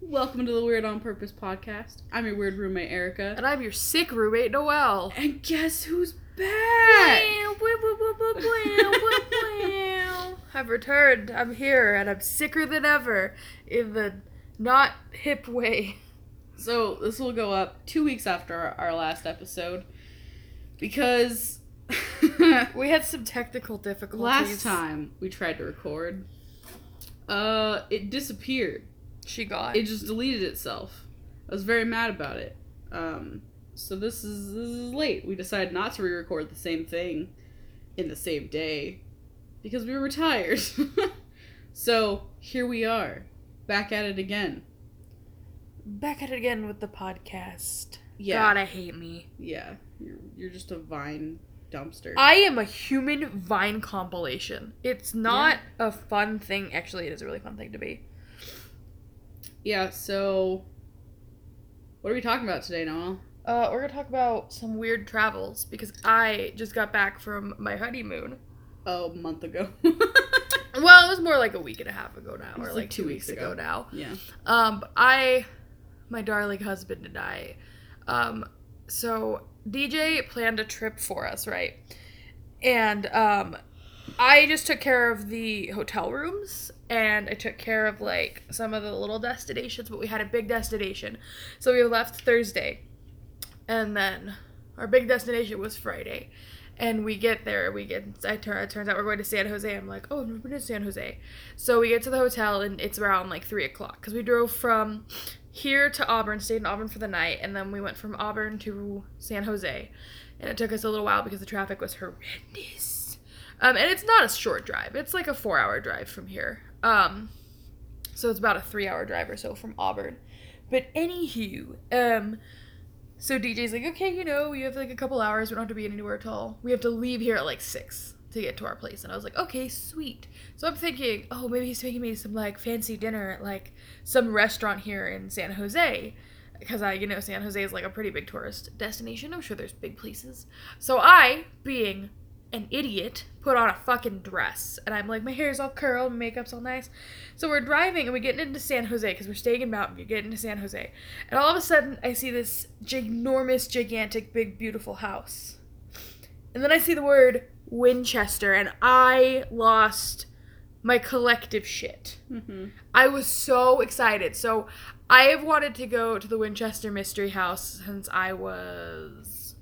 Welcome to the Weird on Purpose podcast. I'm your weird roommate, Erica. And I'm your sick roommate, Noelle. And guess who's back? I've returned. I'm here, and I'm sicker than ever in the not hip way. So, this will go up two weeks after our, our last episode because We had some technical difficulties. last time we tried to record, uh, it disappeared. She got. It just deleted itself. I was very mad about it. Um, so this is this is late. We decided not to re-record the same thing in the same day because we were tired. so here we are, back at it again. Back at it again with the podcast. Yeah, God, I hate me. yeah. You're you're just a vine dumpster. I am a human vine compilation. It's not a fun thing. Actually, it is a really fun thing to be. Yeah. So what are we talking about today, Noelle? Uh, we're gonna talk about some weird travels because I just got back from my honeymoon. Oh, a month ago. Well, it was more like a week and a half ago now, or like, like two two weeks weeks ago. ago. now. yeah. Um, I, my darling husband and I, um, so DJ planned a trip for us, right? And um, I just took care of the hotel rooms and I took care of like some of the little destinations, but we had a big destination. So we left Thursday. And then our big destination was Friday. And we get there, we get, I turn, it turns out we're going to San Jose. I'm like, oh, we're been to San Jose. So we get to the hotel and it's around like 3 o'clock because we drove from here to Auburn, stayed in Auburn for the night, and then we went from Auburn to San Jose. And it took us a little while because the traffic was horrendous. Um, and it's not a short drive, it's like a four hour drive from here. Um, so it's about a three hour drive or so from Auburn. But anywho, um, so DJ's like, okay, you know, we have like a couple hours. We don't have to be anywhere at all. We have to leave here at like six to get to our place. And I was like, okay, sweet. So I'm thinking, oh, maybe he's taking me some like fancy dinner at like some restaurant here in San Jose. Because I, you know, San Jose is like a pretty big tourist destination. I'm sure there's big places. So I, being an idiot, put on a fucking dress. And I'm like, my hair's all curled, makeup's all nice. So we're driving and we're getting into San Jose because we're staying in Mountain View, getting into San Jose. And all of a sudden, I see this ginormous, gigantic, big, beautiful house. And then I see the word Winchester, and I lost my collective shit. Mm-hmm. I was so excited. So I have wanted to go to the Winchester Mystery House since I was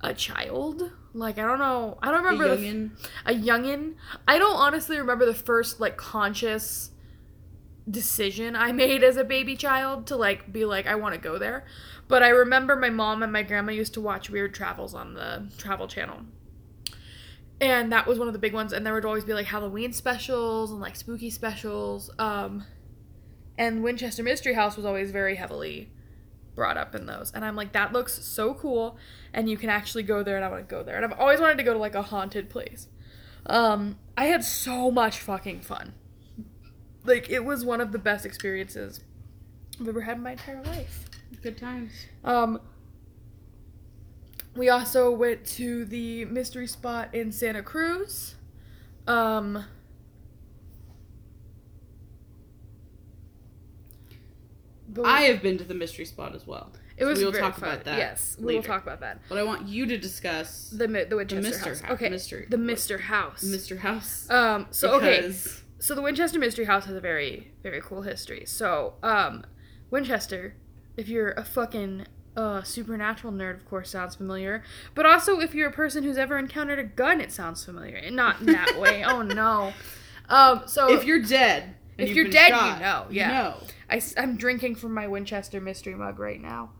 a child. Like I don't know. I don't remember the youngin. a youngin. I don't honestly remember the first like conscious decision I made as a baby child to like be like I want to go there. But I remember my mom and my grandma used to watch Weird Travels on the Travel Channel. And that was one of the big ones and there would always be like Halloween specials and like spooky specials. Um and Winchester Mystery House was always very heavily brought up in those. And I'm like that looks so cool and you can actually go there and I want to go there. And I've always wanted to go to like a haunted place. Um, I had so much fucking fun. Like it was one of the best experiences I've ever had in my entire life. Good times. Um, we also went to the mystery spot in Santa Cruz. Um, but I have been to the mystery spot as well. it so was we will very talk fun. about that Yes, we will talk about that. But I want you to discuss The mi- the Winchester Mister house. House- Okay, Mystery- the Mister House. Mr. House. Um. So okay. So the Winchester Mystery House has a very, very cool history. So, um, Winchester, if you're a fucking uh, supernatural nerd, of course, sounds familiar. But also, if you're a person who's ever encountered a gun, it sounds familiar. And not in that way. Oh no. Um. So if you're dead, If you're dead, you know, yeah. I, am drinking from my Winchester mystery mug right now.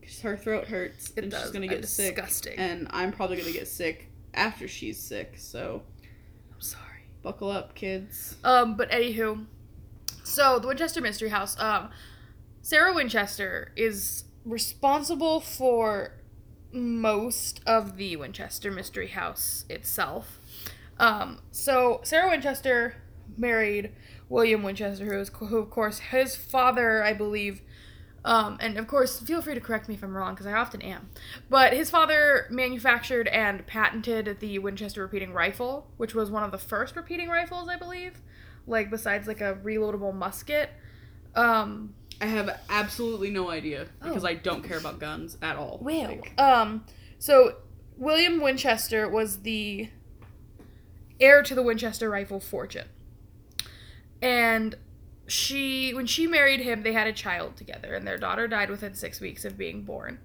Because her throat hurts It and does. she's gonna I'm get sick. disgusting. And I'm probably gonna get sick after she's sick. So I'm sorry. buckle up, kids. Um, but anywho, so the Winchester Mystery House. Um, Sarah Winchester is responsible for most of the Winchester Mystery House itself. Um, so Sarah Winchester married William Winchester, who is who of course his father, I believe. Um, and of course, feel free to correct me if I'm wrong, because I often am. But his father manufactured and patented the Winchester repeating rifle, which was one of the first repeating rifles, I believe. Like besides like a reloadable musket. Um, I have absolutely no idea because Oh. I don't care about guns at all. well, Like, um, so William Winchester was the heir to the Winchester rifle fortune, and she, when she married him, they had a child together, and their daughter died within six weeks of being born.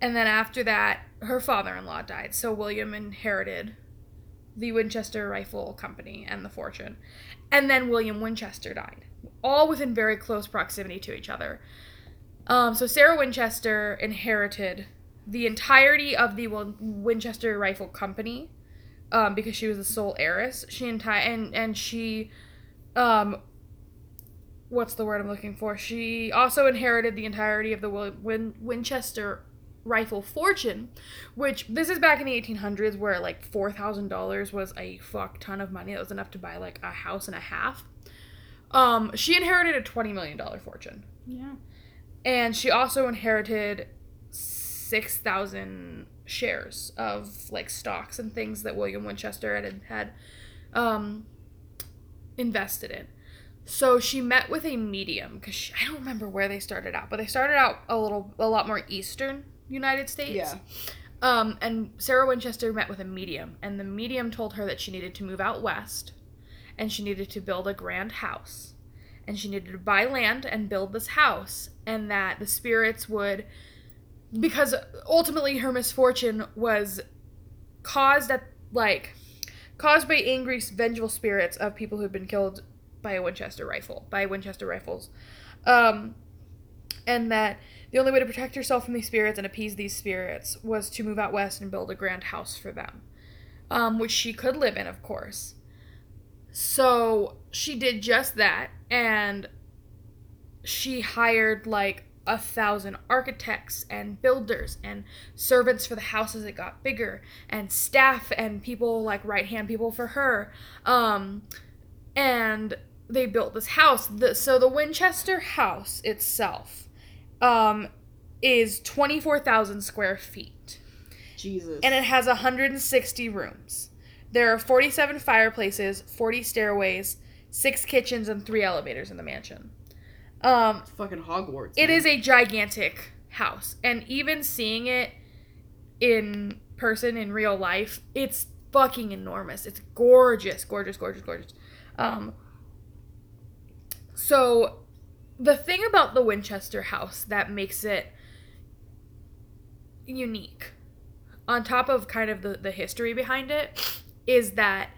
And then after that, her father-in-law died, so William inherited the Winchester Rifle Company and the fortune. And then William Winchester died, all within very close proximity to each other. Um, so Sarah Winchester inherited the entirety of the Winchester Rifle Company um, because she was the sole heiress. She enti- and and she, um, what's the word I'm looking for? She also inherited the entirety of the Win- Winchester rifle fortune, which this is back in the 1800s where like $4,000 was a fuck ton of money. That was enough to buy like a house and a half. Um, she inherited a $20 million fortune. yeah. And she also inherited 6,000 shares of like stocks and things that William Winchester had had um, invested in. So she met with a medium because I don't remember where they started out, but they started out a little, a lot more eastern United States. Yeah. Um, and Sarah Winchester met with a medium, and the medium told her that she needed to move out west, and she needed to build a grand house, and she needed to buy land and build this house, and that the spirits would, because ultimately her misfortune was caused at like caused by angry, vengeful spirits of people who'd been killed by a Winchester rifle, by Winchester rifles, um, and that the only way to protect herself from these spirits and appease these spirits was to move out west and build a grand house for them, um, which she could live in, of course. So she did just that, and she hired like a thousand architects and builders and servants for the house as it got bigger, and staff and people like right hand people for her. Um, and they built this house. The, so the Winchester house itself um, is 24,000 square feet Jesus. and it has 160 rooms. There are 47 fireplaces, 40 stairways, six kitchens, and three elevators in the mansion. Um, It's fucking Hogwarts. it man. is a gigantic house, and even seeing it in person in real life, it's fucking enormous. It's gorgeous, gorgeous, gorgeous, gorgeous. Um, so, the thing about the Winchester house that makes it unique, on top of kind of the, the history behind it, is that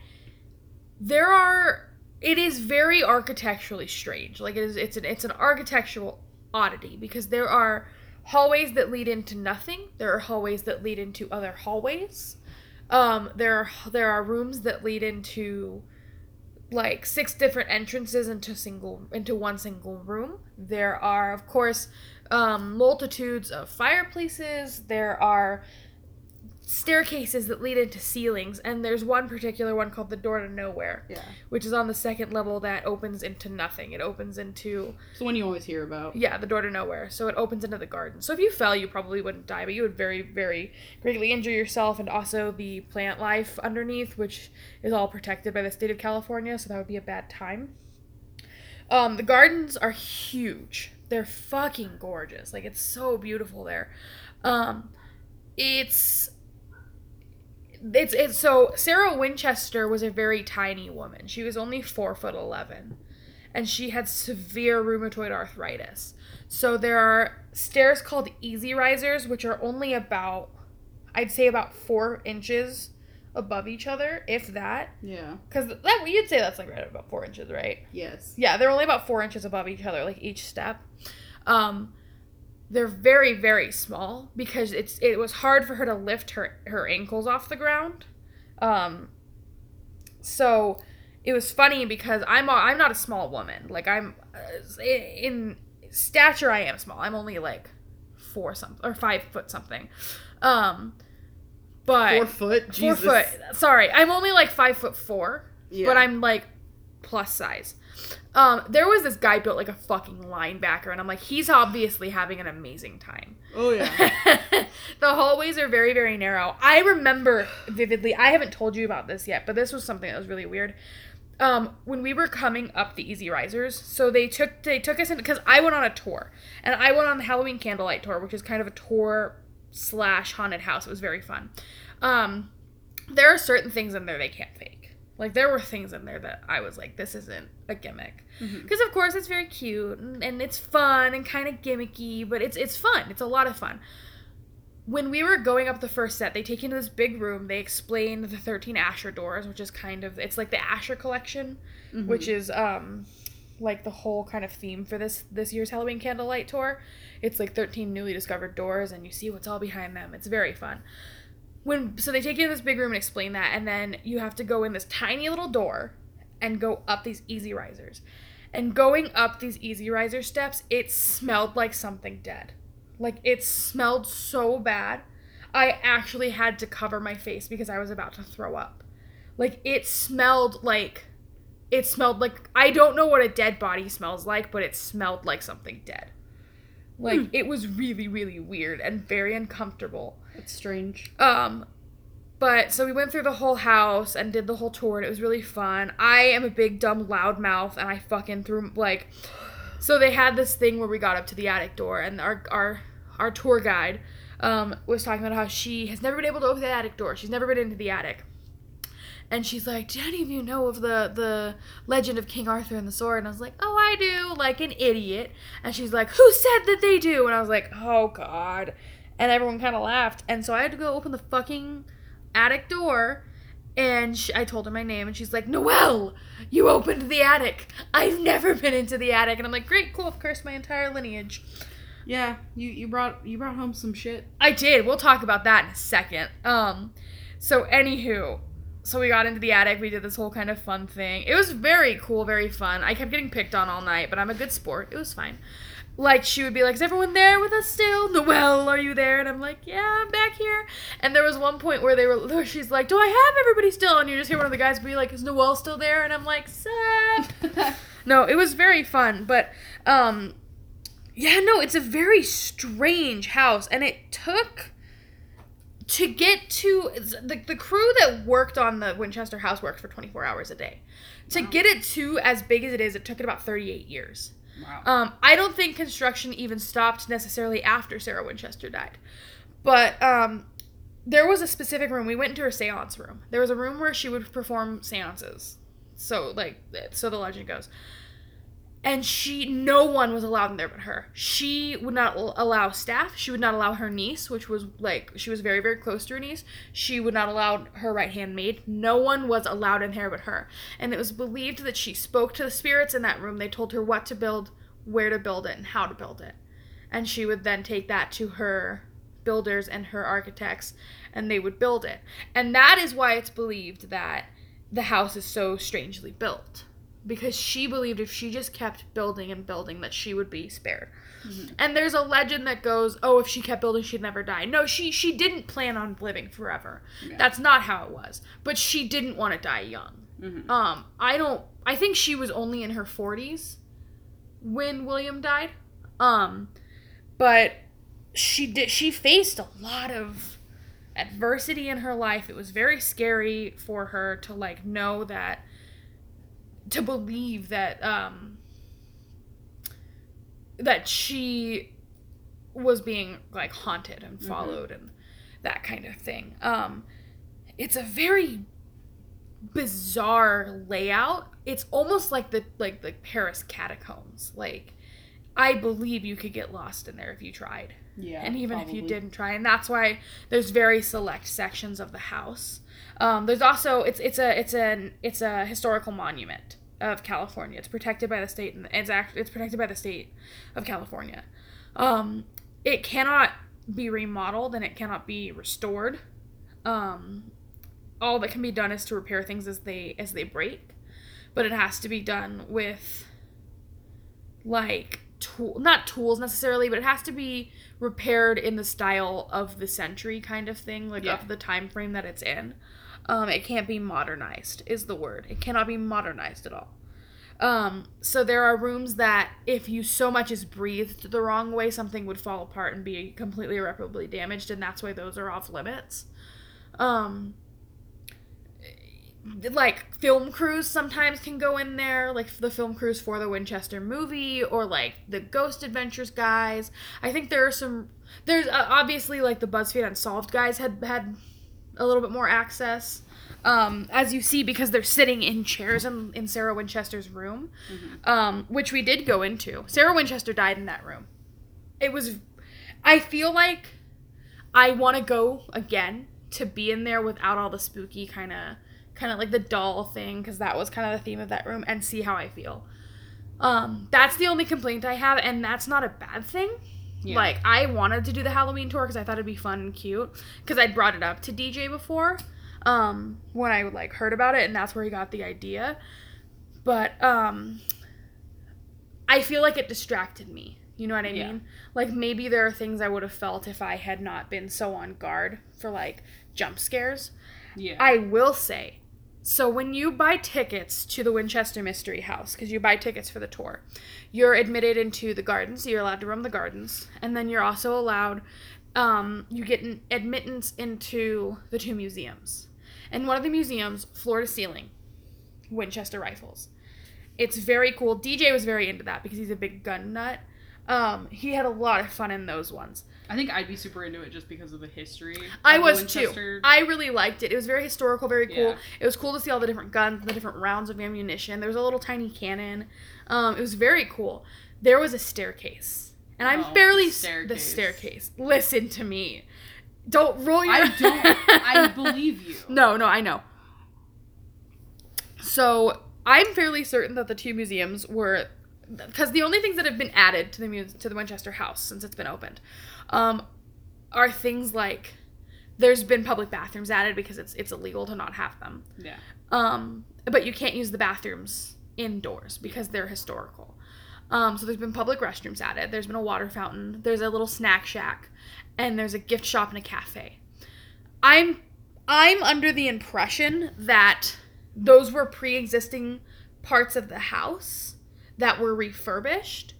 there are it is very architecturally strange. Like it is it's an it's an architectural oddity because there are hallways that lead into nothing. There are hallways that lead into other hallways. Um, there are there are rooms that lead into like six different entrances into single into one single room. There are of course um, multitudes of fireplaces. There are staircases that lead into ceilings, and there's one particular one called the door to nowhere, Yeah. which is on the second level that opens into nothing. It opens into It's the one you always hear about. yeah, the door to nowhere. So it opens into the garden. So if you fell, you probably wouldn't die, but you would very, very greatly injure yourself and also the plant life underneath, which is all protected by the state of California. So that would be a bad time. Um, the gardens are huge. They're fucking gorgeous. Like it's so beautiful there. Um, it's it's it's so Sarah Winchester was a very tiny woman. She was only four foot eleven and she had severe rheumatoid arthritis. So there are stairs called easy risers, which are only about, I'd say about four inches above each other, if that. Yeah. Because that you'd say that's like right about four inches, right? Yes. Yeah, they're only about four inches above each other, like each step. Um, they're very very small because it's it was hard for her to lift her her ankles off the ground. Um, so it was funny because I'm a, I'm not a small woman. Like I'm uh, in stature I am small. I'm only like four something or five foot something. Um, but Four foot. four foot. Sorry, I'm only like five foot four Yeah. but I'm like plus size. Um, there was this guy built like a fucking linebacker, and I'm like, he's obviously having an amazing time. Oh yeah. the hallways are very, very narrow. I remember vividly. I haven't told you about this yet, but this was something that was really weird. um, when we were coming up the Easy Risers, so they took they took us in because I went on a tour, and I went on the Halloween Candlelight tour, which is kind of a tour slash haunted house. It was very fun. Um, there are certain things in there they can't fake. Like there were things in there that I was like, this isn't a gimmick, because of course it's very cute and, and it's fun and kind of gimmicky, but it's it's fun. It's a lot of fun when we were going up the first set, they take you into this big room. They explain the 13 Asher doors, which is kind of it's like the Asher collection, Mhm. which is um like the whole kind of theme for this this year's Halloween Candlelight tour. It's like 13 newly discovered doors and you see what's all behind them. It's very fun. When so they take you to this big room and explain that and then you have to go in this tiny little door and go up these easy risers. And going up these easy riser steps, it smelled like something dead. Like it smelled so bad. I actually had to cover my face because I was about to throw up. Like it smelled like it smelled like I don't know what a dead body smells like, but it smelled like something dead. Like Hmm. it was really really weird and very uncomfortable. It's strange. Um, but so we went through the whole house and did the whole tour, and it was really fun. I am a big dumb loudmouth, and I fucking threw like. So they had this thing where we got up to the attic door, and our our our tour guide um, was talking about how she has never been able to open the attic door. She's never been into the attic. And she's like, "Do any of you know of the the legend of King Arthur and the sword?" And I was like, "Oh, I do," like an idiot. And she's like, "Who said that they do?" And I was like, "Oh God." And everyone kind of laughed. And so I had to go open the fucking attic door. And sh I told her my name, and she's like, "Noelle, you opened the attic. I've never been into the attic." And I'm like, "Great, cool. I've cursed my entire lineage." Yeah, you you brought you brought home some shit. I did. We'll talk about that in a second. Um, so anywho, so we got into the attic. We did this whole kind of fun thing. It was very cool, very fun. I kept getting picked on all night, but I'm a good sport. It was fine. Like she would be like, "Is everyone there with us still? Noelle, are you there?" And I'm like, "Yeah, I'm back here." And there was one point where they were, where she's like, "Do I have everybody still?" And you just hear one of the guys be like, "Is Noelle still there?" And I'm like, "Sup?" no, it was very fun, but um, yeah, no, it's a very strange house, and it took to get to the, the crew that worked on the Winchester house worked for 24 hours a day. To Wow. get it to as big as it is, it took it about 38 years. Wow. Um, I don't think construction even stopped necessarily after Sarah Winchester died. But um, there was a specific room. We went into her seance room. There was a room where she would perform seances. So, like, so the legend goes. And she, no one was allowed in there but her. She would not allow staff. She would not allow her niece, which was like, she was very, very close to her niece. She would not allow her right hand maid. No one was allowed in there but her. And it was believed that she spoke to the spirits in that room. They told her what to build, where to build it, and how to build it. And she would then take that to her builders and her architects, and they would build it. And that is why it's believed that the house is so strangely built. Because she believed if she just kept building and building, that she would be spared. Mhm. And there's a legend that goes, "Oh, if she kept building, she'd never die." No, she she didn't plan on living forever. Yeah. That's not how it was. But she didn't want to die young. Mhm. Um, I don't. I think she was only in her forties when William died. Um, but she did. She faced a lot of adversity in her life. It was very scary for her to like know that, to believe that um, that she was being like haunted and Mhm. followed and that kind of thing. Um, it's a very bizarre layout. It's almost like the like the Paris catacombs. Like I believe you could get lost in there if you tried. Yeah. and even if you didn't try, and that's why there's very select sections of the house. Um, there's also it's it's a it's an it's a historical monument of California. It's protected by the state, and it's act, it's protected by the state of California. Um, it cannot be remodeled and it cannot be restored. Um, all that can be done is to repair things as they as they break, but it has to be done with like tool not tools necessarily, but it has to be repaired in the style of the century kind of thing, like Yeah. of the time frame that it's in. Um, it can't be modernized is the word. It cannot be modernized at all. Um, so there are rooms that if you so much as breathed the wrong way, something would fall apart and be completely irreparably damaged, and that's why those are off limits. Um, like film crews sometimes can go in there, like the film crews for the Winchester movie or like the Ghost Adventures guys. I think there are some. There's uh, obviously like the BuzzFeed Unsolved guys had had a little bit more access. Um, as you see, because they're sitting in chairs in, in Sarah Winchester's room, um, which we did go into. Sarah Winchester died in that room. It was. I feel like I want to go again to be in there without all the spooky kind of kind of like the doll thing because that was kind of the theme of that room and see how I feel. Um, that's the only complaint I have, and that's not a bad thing. Yeah. Like I wanted to do the Halloween tour because I thought it'd be fun and cute because I'd brought it up to DJ before um, when I like heard about it, and that's where he got the idea. But um, I feel like it distracted me. You know what I Yeah. mean? Like maybe there are things I would have felt if I had not been so on guard for like jump scares. Yeah. I will say, so when you buy tickets to the Winchester Mystery House, because you buy tickets for the tour, you're admitted into the gardens. You're allowed to roam the gardens, and then you're also allowed. Um, you get an admittance into the two museums, and one of the museums, floor to ceiling, Winchester rifles. It's very cool. DJ was very into that because he's a big gun nut. Um, he had a lot of fun in those ones. I think I'd be super into it just because of the history. I was Winchester- too. I really liked it. It was very historical, very cool. Yeah. It was cool to see all the different guns, the different rounds of ammunition. There was a little tiny cannon. Um, it was very cool. There was a staircase, and I'm Oh, barely the the staircase. staircase. Listen to me. Don't roll your. I don't. I believe you. No, no, I know. So I'm fairly certain that the two museums were, because the only things that have been added to the mu- to the Winchester House since it's been opened, um, are things like there's been public bathrooms added because it's it's illegal to not have them. Yeah. Um, but you can't use the bathrooms indoors because they're historical. Um, so there's been public restrooms added. There's been a water fountain. There's a little snack shack, and there's a gift shop and a cafe. I'm I'm under the impression that those were pre-existing parts of the house that were refurbished.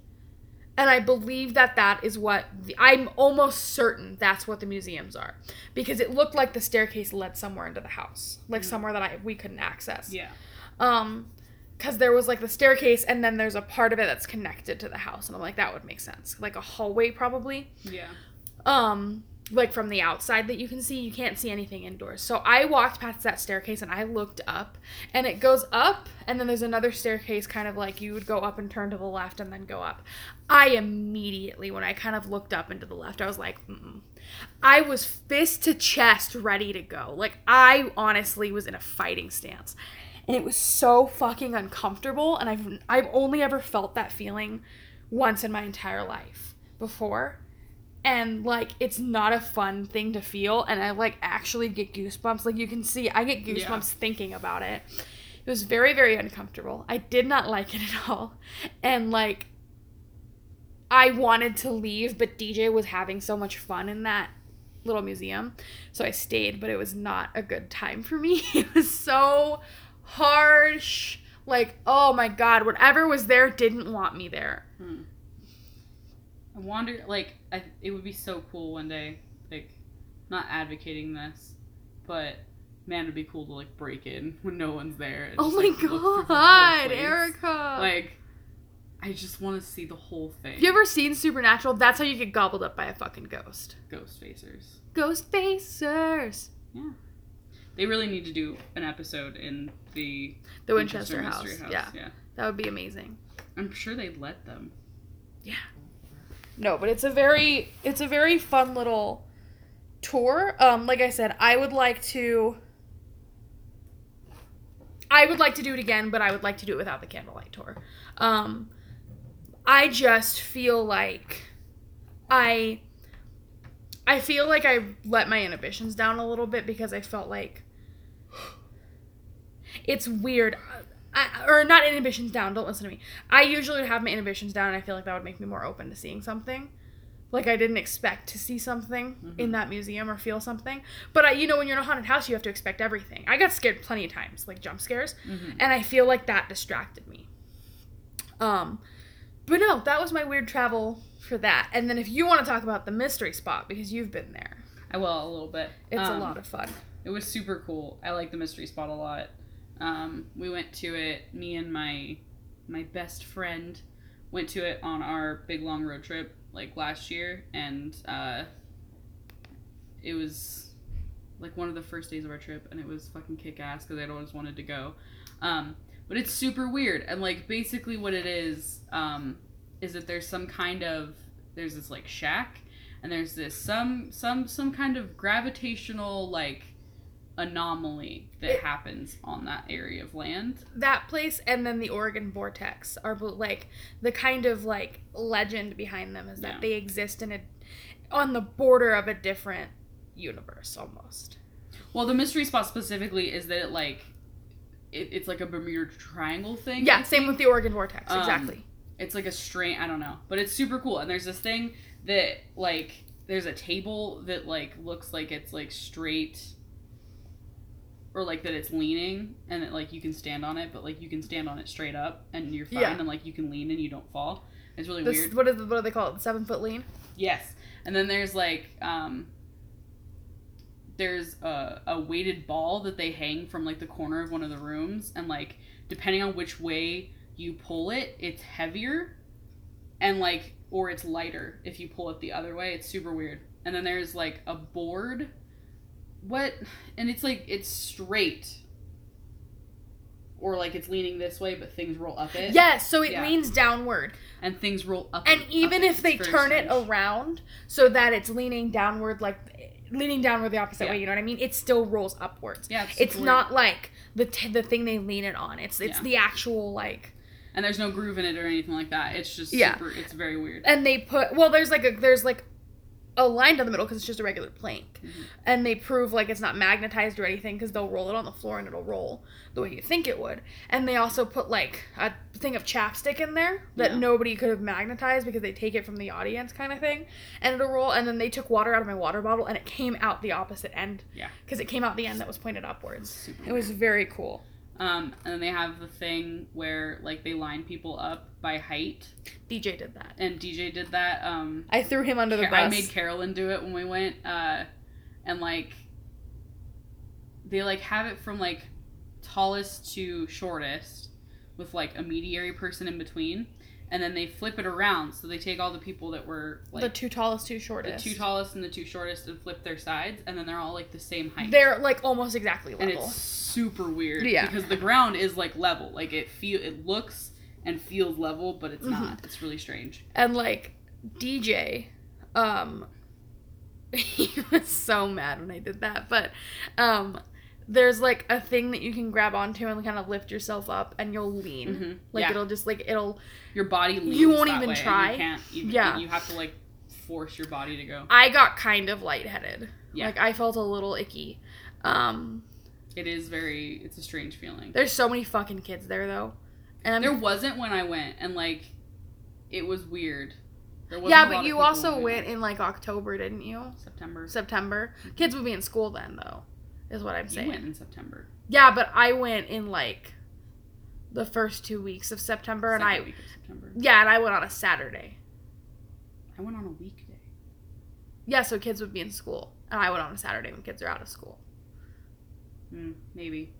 And I believe that that is what the, I'm almost certain that's what the museums are because it looked like the staircase led somewhere into the house, like somewhere that I we couldn't access. Yeah. Um, because there was like the staircase and then there's a part of it that's connected to the house, and I'm like that would make sense, like a hallway probably. Yeah. Um, like from the outside that you can see, you can't see anything indoors. So I walked past that staircase and I looked up, and it goes up, and then there's another staircase, kind of like you would go up and turn to the left and then go up. I immediately, when I kind of looked up into the left, I was like, Mm-mm. I was fist to chest ready to go. Like I honestly was in a fighting stance. And it was so fucking uncomfortable and I've I've only ever felt that feeling once in my entire life before and like it's not a fun thing to feel and i like actually get goosebumps. Like you can see i get goosebumps Yeah. thinking about it. It was very very uncomfortable. I did not like it at all. And like i wanted to leave but dj was having so much fun in that little museum so i stayed but it was not a good time for me. It was so harsh. Like oh my god whatever was there didn't want me there. Hmm. I wonder, like, I, it would be so cool one day, like, not advocating this, but man, it'd be cool to like break in when no one's there. Oh just, my like, look through the whole god. Erica. Like, I just want to see the whole thing. Have you ever seen Supernatural? That's how you get gobbled up by a fucking ghost. Ghost Facers? Ghost facers. Yeah. They really need to do an episode in the The Winchester, House. Mystery Yeah, yeah. that would be amazing. I'm sure they'd let them. No, but it's a very it's a very fun little tour. Um, like I said, I would like to I would like to do it again, but I would like to do it without the candlelight tour. Um, I just feel like I I feel like I let my inhibitions down a little bit because I felt like it's weird. I, or not inhibitions down. Don't listen to me. I usually would have my inhibitions down, and I feel like that would make me more open to seeing something. Like I didn't expect to see something in that museum or feel something. But I, you know, when you're in a haunted house, you have to expect everything. I got scared plenty of times, like jump scares, and I feel like that distracted me. Um, but no, that was my weird travel for that. And then if you want to talk about the mystery spot because you've been there, I will a little bit. it's a Um, lot of fun. It was super cool. I like the mystery spot a lot. Um, we went to it. Me and my my best friend went to it on our big long road trip like last year, and uh, it was like one of the first days of our trip, and it was fucking kick ass because I'd always wanted to go. Um, but it's super weird, and like basically what it is um, is that there's some kind of there's this like shack, and there's this some some some kind of gravitational like anomaly that It- happens on that area of land. That place and then the Oregon Vortex are like the kind of like legend behind them is that Yeah. they exist in a on the border of a different universe almost. Well, the mystery spot specifically is that it like it, it's like a Bermuda Triangle thing. Yeah, same with the Oregon Vortex. Um, Exactly. it's like a strange i don't know but it's super cool and there's this thing that like there's a table that like looks like it's like straight or like that it's leaning and that like you can stand on it but like you can stand on it straight up and you're fine Yeah. and like you can lean and you don't fall it's really This, weird what is what do they call it? Seven foot lean. yes and then there's like um there's a, a weighted ball that they hang from like the corner of one of the rooms and like depending on which way you pull it it's heavier and like or it's lighter if you pull it the other way it's super weird and then there's like a board what and it's like it's straight or like it's leaning this way but things roll up it Yes, so it Yeah. leans downward. and things roll up And up even it. if they It's very turn it around so that it's leaning downward like leaning downward the opposite Yeah. way, you know what I mean? It still rolls upwards. yeah it's, It's not like the t- the thing they lean it on. It's it's Yeah. the actual like and there's no groove in it or anything like that. It's just Yeah. super. It's very weird. and they put well there's like a there's like a line down the middle because it's just a regular plank Mhm. and they prove like it's not magnetized or anything because they'll roll it on the floor and it'll roll the way you think it would and they also put like a thing of chapstick in there that Yeah. nobody could have magnetized because they take it from the audience kind of thing and it'll roll and then they took water out of my water bottle and it came out the opposite end Yeah. because it came out the end that was pointed upwards Super it was very cool Um, and then they have the thing where like they line people up by height, dj did that. And DJ did that. Um, i threw him under the Ca- bus. I made Carolyn do it when we went, uh, and like they like have it from like tallest to shortest, with like a mediary person in between, and then they flip it around. So they take all the people that were like the two tallest two shortest, the two tallest and the two shortest and flip their sides, and then they're all like the same height. they're like almost exactly level. and it's super weird Yeah. because the ground is like level like it feel it looks and feels level but it's Mhm. not it's really strange and like DJ, um, he was so mad when I did that. But um, there's like a thing that you can grab onto and kind of lift yourself up, and you'll lean. Mhm. Like Yeah. it'll just like it'll. your body You won't even try. you can't even, Yeah. you have to like force your body to go I got kind of lightheaded. Yeah. Like I felt a little icky. Um, it is very it's a strange feeling there's so many fucking kids there though, and I'm, there wasn't when i went and like it was weird yeah, but you also went in like October, didn't you? september September. Kids would be in school then though, is what I'm saying. you went in september Yeah, but I went in like the first two weeks of September, and I week of september yeah, and I went on a Saturday. i went on a weekday Yeah, so kids would be in school, and I went on a Saturday when kids are out of school. mm, maybe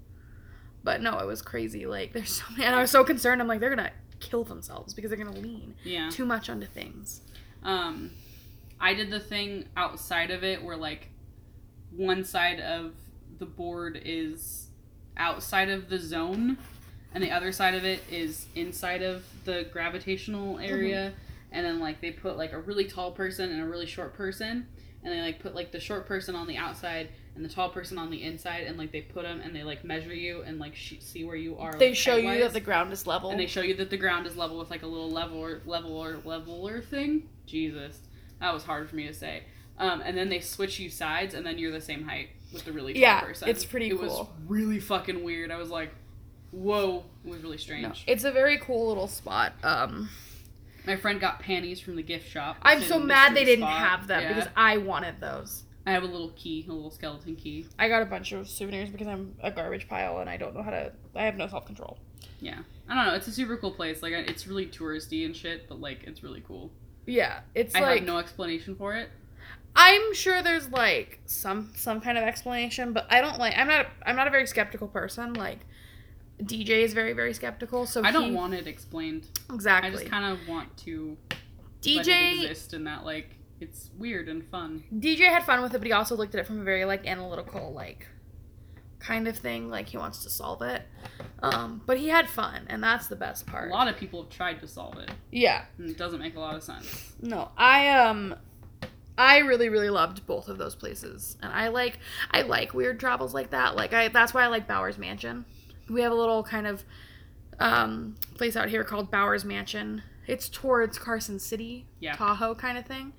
But no, it was crazy. Like there's so many, and I was so concerned. I'm like, they're gonna kill themselves because they're gonna lean yeah too much onto things. Um, I did the thing outside of it where like one side of the board is outside of the zone, and the other side of it is inside of the gravitational area. And then like they put like a really tall person and a really short person, and they like put like the short person on the outside and the tall person on the inside, and like they put them and they like measure you and like sh- see where you are. They like, show you that the ground is level. And they show you that the ground is level with like a little leveler, leveler, leveler thing. Jesus, that was hard for me to say. Um, and then they switch you sides, and then you're the same height with the really tall Yeah, person. it's pretty It was really fucking weird. I was like, whoa, it was really strange. No, it's a very cool little spot. Um, My friend got panties from the gift shop. I'm so in mad they didn't spot. have them Yeah. because I wanted those. I have a little key, a little skeleton key. I got a bunch of souvenirs because I'm a garbage pile and I don't know how to. I have no self control. Yeah, I don't know. It's a super cool place. Like, it's really touristy and shit, but like, it's really cool. Yeah, it's I like have no explanation for it. I'm sure there's like some some kind of explanation, but I don't like. I'm not. I'm not a very skeptical person. Like, DJ is very very skeptical. So I don't want it explained. exactly. I just kind of want to DJ exist in that like it's weird and fun. DJ had fun with it, but he also looked at it from a very like analytical like kind of thing. Like he wants to solve it. Um, but he had fun, and that's the best part. A lot of people have tried to solve it, Yeah. and it doesn't make a lot of sense. No, I um I really really loved both of those places. And I like I like weird travels like that. Like I that's why I like Bowers Mansion. We have a little kind of um place out here called Bowers Mansion. It's towards Carson City, Yeah. Tahoe kind of thing.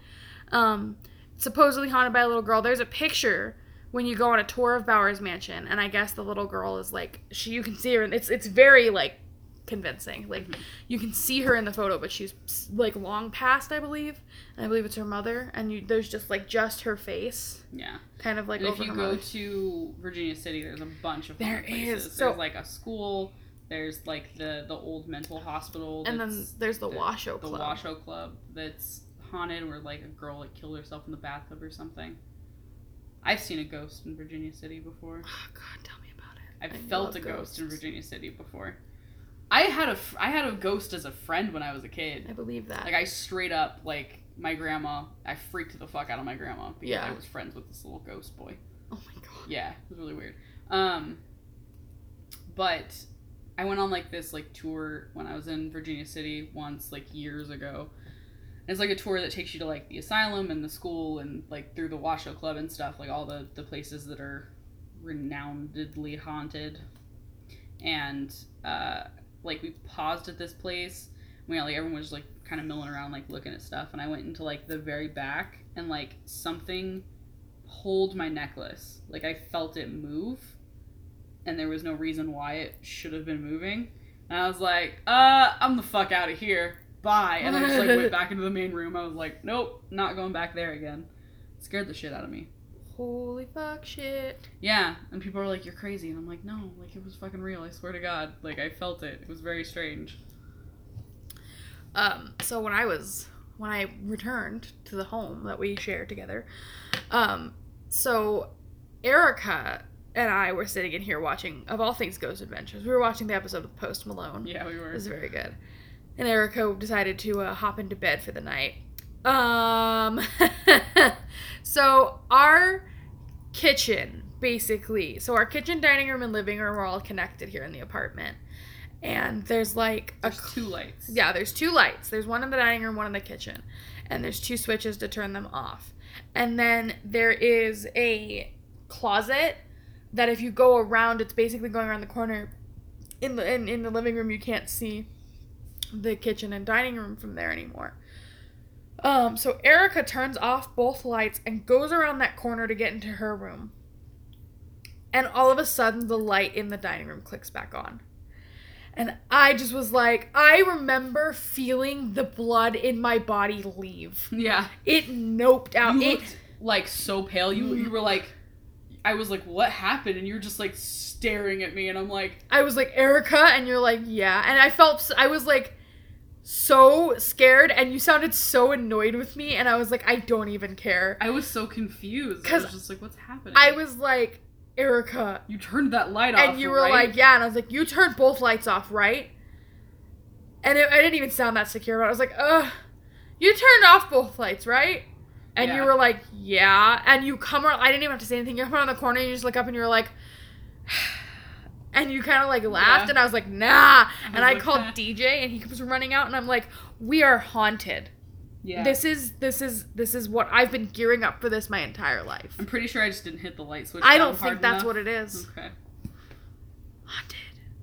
Um supposedly haunted by a little girl. There's a picture when you go on a tour of Bowers Mansion and I guess the little girl is like she you can see her and it's it's very like convincing. Like Mhm. you can see her in the photo, but she's like long past, I believe. And I believe it's her mother, and you there's just like just her face, Yeah. kind of like and if you go mother. to Virginia City, there's a bunch of There places. is. So- there's like a school. There's like the the old mental hospital. and then there's the, the- Washoe the Club. Washoe Club that's haunted, where like a girl like killed herself in the bathtub or something. I've seen a ghost in Virginia City before. Oh, God, tell me about it. I've I felt a ghost in. Virginia City before. I had a I had a ghost as a friend when I was a kid. I believe that. Like I straight up like my grandma. I freaked the fuck out of my grandma because Yeah. I was friends with this little ghost boy. oh my god. Yeah, it was really weird. Um, but I went on like this like tour when I was in Virginia City once, like years ago. And it's like a tour that takes you to like the asylum and the school and like through the Washoe Club and stuff, like all the the places that are renownedly haunted. And uh, like we paused at this place. We like everyone was like kind of milling around, like looking at stuff, and I went into like the very back and like something pulled my necklace. Like I felt it move, and there was no reason why it should have been moving. And I was like, uh, I'm the fuck out of here. Bye. And I just like went back into the main room. I was like, nope, not going back there again. scared the shit out of me. Holy fuck shit. Yeah, and people are like, you're crazy. And I'm like, no, like it was fucking real. I swear to God. Like I felt it. It was very strange. Um, so when I was when I returned to the home that we shared together, um, so Erica and I were sitting in here watching of all things Ghost Adventures. We were watching the episode with Post Malone. Yeah, we were. It was very good. And Erica decided to uh, hop into bed for the night. Um, so our kitchen, basically, so our kitchen, dining room, and living room are all connected here in the apartment. And there's like a There's two lights. yeah, there's two lights. There's one in the dining room, one in the kitchen. And there's two switches to turn them off. And then there is a closet that if you go around, it's basically going around the corner. In the in, in the living room, you can't see the kitchen and dining room from there anymore. Um, so Erica turns off both lights and goes around that corner to get into her room. And all of a sudden, the light in the dining room clicks back on. And I just was like, I remember feeling the blood in my body leave. Yeah. It noped out. You It, looked like so pale. You you were like, I was like, what happened? And you're just like staring at me, and I'm like, I was like, Erica, and you're like, yeah. And I felt, I was like, so scared, and you sounded so annoyed with me, and I was like, I don't even care. I was so confused. Cause I was just like, what's happening? I was like, Erica. You turned that light off. And you were right? like, yeah. And I was like, you turned both lights off, right? And it, I didn't even sound that secure, but I was like, ugh, you turned off both lights, right? And you were like, yeah. And you come around, I didn't even have to say anything. You come around the corner, and you just look up, and you're like, and you kind of like laughed, Yeah. and I was like, nah. and I called. DJ, and he comes running out, and I'm like, we are haunted. yeah. This is this is this is what I've been gearing up for this my entire life. I'm pretty sure I just didn't hit the light switch. I don't think that's enough. what it is. Okay. Haunted.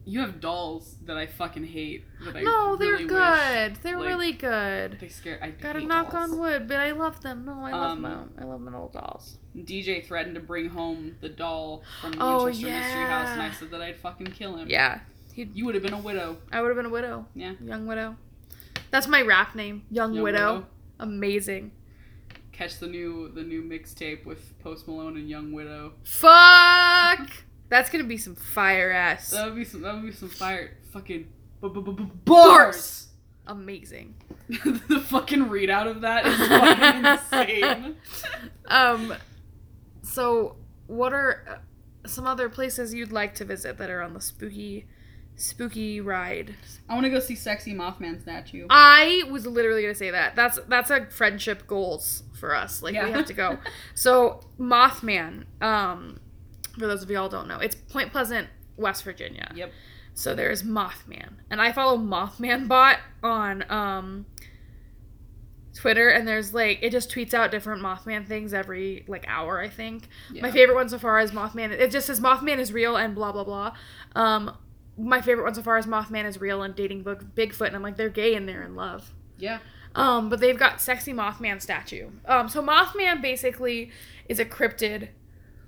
You have dolls that I fucking hate. That I No, they're really wish- good. They're like, really good. They scare. I Gotta knock dolls. on wood, but I love them. No, I love Um, them. I love my old dolls. DJ threatened to bring home the doll from the Oh, Winchester Mystery House, and I said that I'd fucking kill him. Yeah, You would have been a widow. I would have been a widow. Yeah. Young widow. That's my rap name, Young, Young widow. Amazing. Catch the new the new mixtape with Post Malone and Young Widow. Fuck. That's gonna be some fire ass. That would be some. That would be some fire. Fucking bars. Amazing. the fucking readout of that is fucking insane. Um, so what are uh, some other places you'd like to visit that are on the spooky spooky ride. I want to go see sexy Mothman statue. I was literally gonna say that. That's that's a friendship goals for us. Like Yeah. we have to go. so Mothman, um, for those of y'all don't know, it's Point Pleasant, West Virginia. Yep. So there's Mothman, and I follow Mothman Bot on um Twitter, and there's like it just tweets out different Mothman things every like hour. I think my favorite one so far is Mothman. It just says Mothman is real and blah blah blah. Um, my favorite one so far is Mothman is real and dating book Bigfoot, and I'm like they're gay and they're in love. Yeah. Um, but they've got sexy Mothman statue. Um, so Mothman basically is a cryptid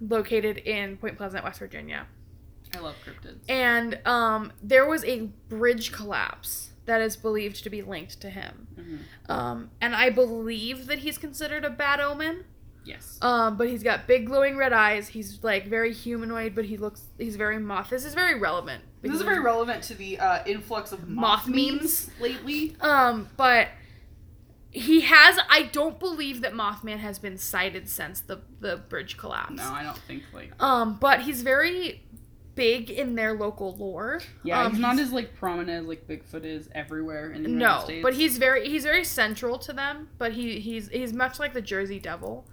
located in Point Pleasant, West Virginia. I love cryptids. And um, there was a bridge collapse that is believed to be linked to him. Mhm. Um, and I believe that he's considered a bad omen. Yes. Um, but he's got big glowing red eyes. He's like very humanoid, but he looks he's very moth. This is very relevant. this is very relevant to the uh, influx of Moth moth, memes. memes lately. Um, but he has. I don't believe that Mothman has been sighted since the the bridge collapse. No, I don't think like. Um, but he's very big in their local lore. Yeah, Um, he's not as like prominent as like Bigfoot is everywhere in the United no, States. but he's very he's very central to them. But he he's he's much like the Jersey Devil.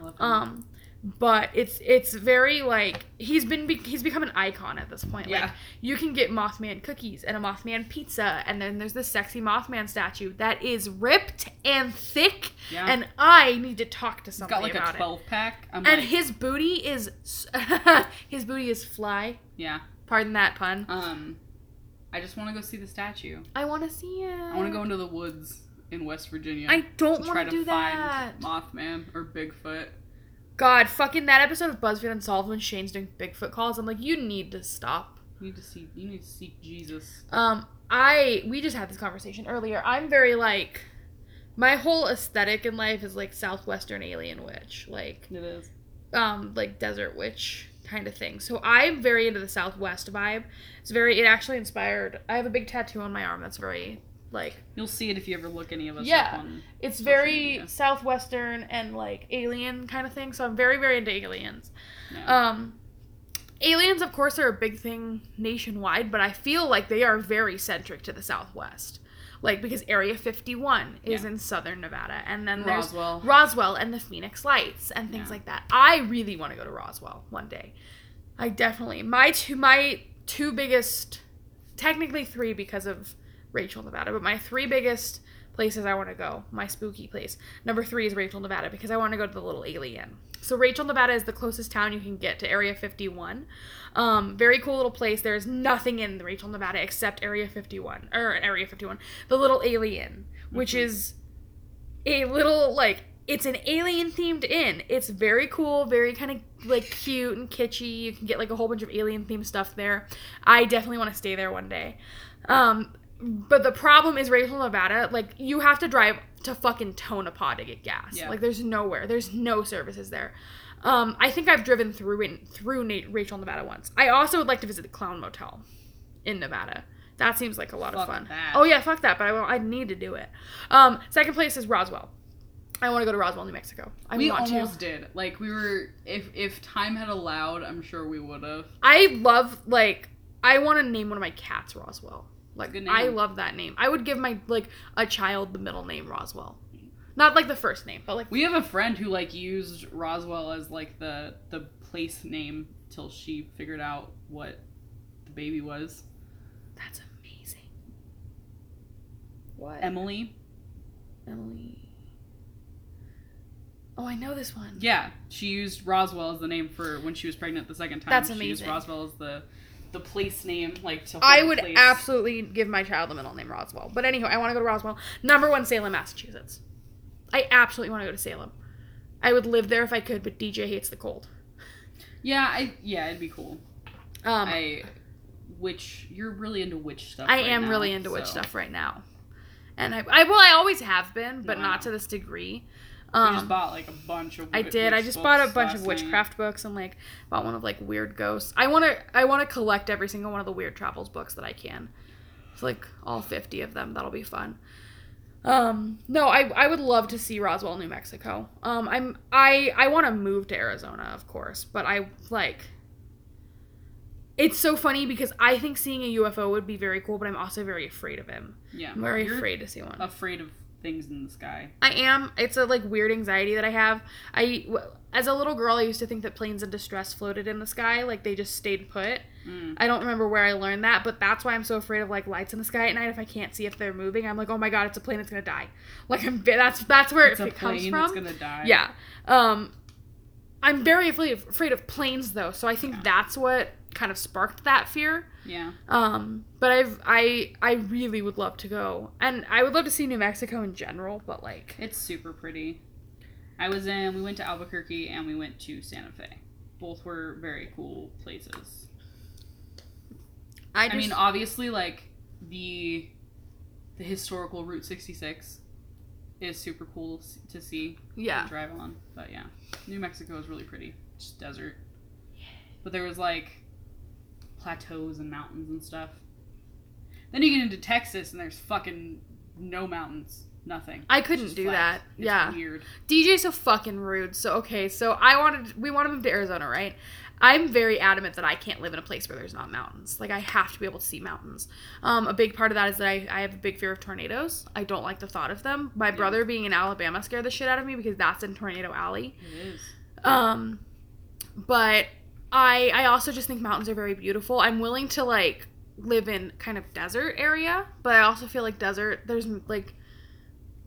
I love him. Um, but it's it's very like he's been be- he's become an icon at this point. Like Yeah. you can get Mothman cookies and a Mothman pizza, and then there's this sexy Mothman statue that is ripped and thick, yeah, and I need to talk to he's somebody got like a twelve pack. I'm. And like, his booty is his booty is fly. yeah. Pardon that pun. Um, I just want to go see the statue. I want to see it. I want to go into the woods in West Virginia. I don't want to do that. find Mothman or Bigfoot. God, fucking that episode of BuzzFeed Unsolved when Shane's doing Bigfoot calls. I'm like, you need to stop. You need to see. You need to seek Jesus. Um, I we just had this conversation earlier. I'm very like, my whole aesthetic in life is like southwestern alien witch, like It is. um, like desert witch kind of thing. So I'm very into the southwest vibe. It's very. It actually inspired. I have a big tattoo on my arm that's very like You'll see it if you ever look any of us Yeah. up on. It's very media. southwestern and like alien kind of thing. So I'm very very into aliens. Yeah. Um, aliens, of course, are a big thing nationwide, but I feel like they are very centric to the Southwest. Like because Area 51 is Yeah. in southern Nevada, and then there's Roswell. Roswell and the Phoenix Lights and things Yeah. like that. I really want to go to Roswell one day. I definitely my two my two biggest, technically three because of Rachel, Nevada, but my three biggest places I want to go. My spooky place. Number three is Rachel, Nevada, because I want to go to the Little A'Le'Inn. So Rachel, Nevada is the closest town you can get to Area 51. Um, very cool little place. There's nothing in Rachel, Nevada except Area 51 or Area 51, the Little A'Le'Inn, which Mhm. is a little like it's an alien themed inn. It's very cool, very kind of like cute and kitschy. You can get like a whole bunch of alien themed stuff there. I definitely want to stay there one day. Um, but the problem is Rachel, Nevada. Like you have to drive to fucking Tonopah to get gas. Yeah. Like there's nowhere. There's no services there. Um, I think I've driven through in, through Na- Rachel, Nevada once. I also would like to visit the Clown Motel in Nevada. That seems like a lot of fun. that. Oh yeah, fuck that. But I will, I need to do it. Um, second place is Roswell. I want to go to Roswell, New Mexico. I we want almost to. did. Like we were. If if time had allowed, I'm sure we would have. I love like I want to name one of my cats Roswell. Like good I love that name. I would give my like a child the middle name Roswell. Not like the first name, but like We have a friend who like used Roswell as like the the place name till she figured out what the baby was. that's amazing. What? Emily. Emily. Oh, I know this one. Yeah, she used Roswell as the name for when she was pregnant the second time. That's She used amazing. Roswell as the the place name, like to. I would place. absolutely give my child the middle name Roswell. But anyway, I want to go to Roswell. Number one, Salem, Massachusetts. I absolutely want to go to Salem. I would live there if I could, but DJ hates the cold. Yeah, I yeah, it'd be cool. Um, I, witch. You're really into witch stuff. I right am now, really into witch stuff right now, and I, I well, I always have been, but No, not to this degree. You Um, just bought like a bunch of. I did. I just bought a bunch of last night. witchcraft books and like bought one of like weird ghosts. I want to I want to collect every single one of the weird travels books that I can. It's like all 50 of them. That'll be fun. Um no, I I would love to see Roswell, New Mexico. Um I'm I I want to move to Arizona, of course, but I like it's so funny because I think seeing a UFO would be very cool, but I'm also very afraid of him. Yeah. I'm very afraid to see one. Afraid of things in the sky. I am. It's a like weird anxiety that I have. I w- as a little girl, I used to think that planes in distress floated in the sky, like they just stayed put. Mm. I don't remember where I learned that, but that's why I'm so afraid of like lights in the sky at night. If I can't see if they're moving, I'm like, oh my god, it's a plane, that's gonna die. Like I'm that's that's where It's it, a it comes from. that's gonna die. Yeah. Um, I'm very afraid afraid of planes though, so I think Yeah. that's what kind of sparked that fear. Yeah. Um, but I've I I really would love to go, and I would love to see New Mexico in general. But like, It's super pretty. I was in. We went to Albuquerque and we went to Santa Fe. Both were very cool places. I I, mean, obviously, like the the historical Route 66 is super cool to to see yeah, and drive on. But yeah, New Mexico is really pretty. Just desert. But there was like plateaus and mountains and stuff. Then you get into Texas and there's fucking no mountains, nothing. I couldn't do flat. that. It's Yeah. weird. DJ's so fucking rude. So okay, so I wanted we want to move to Arizona, right? I'm very adamant that I can't live in a place where there's not mountains. Like I have to be able to see mountains. Um, a big part of that is that I, I have a big fear of tornadoes. I don't like the thought of them. My brother being in Alabama scared the shit out of me because that's in Tornado Alley. It is. Um, but I I also just think mountains are very beautiful. I'm willing to like live in kind of desert area, but I also feel like desert there's like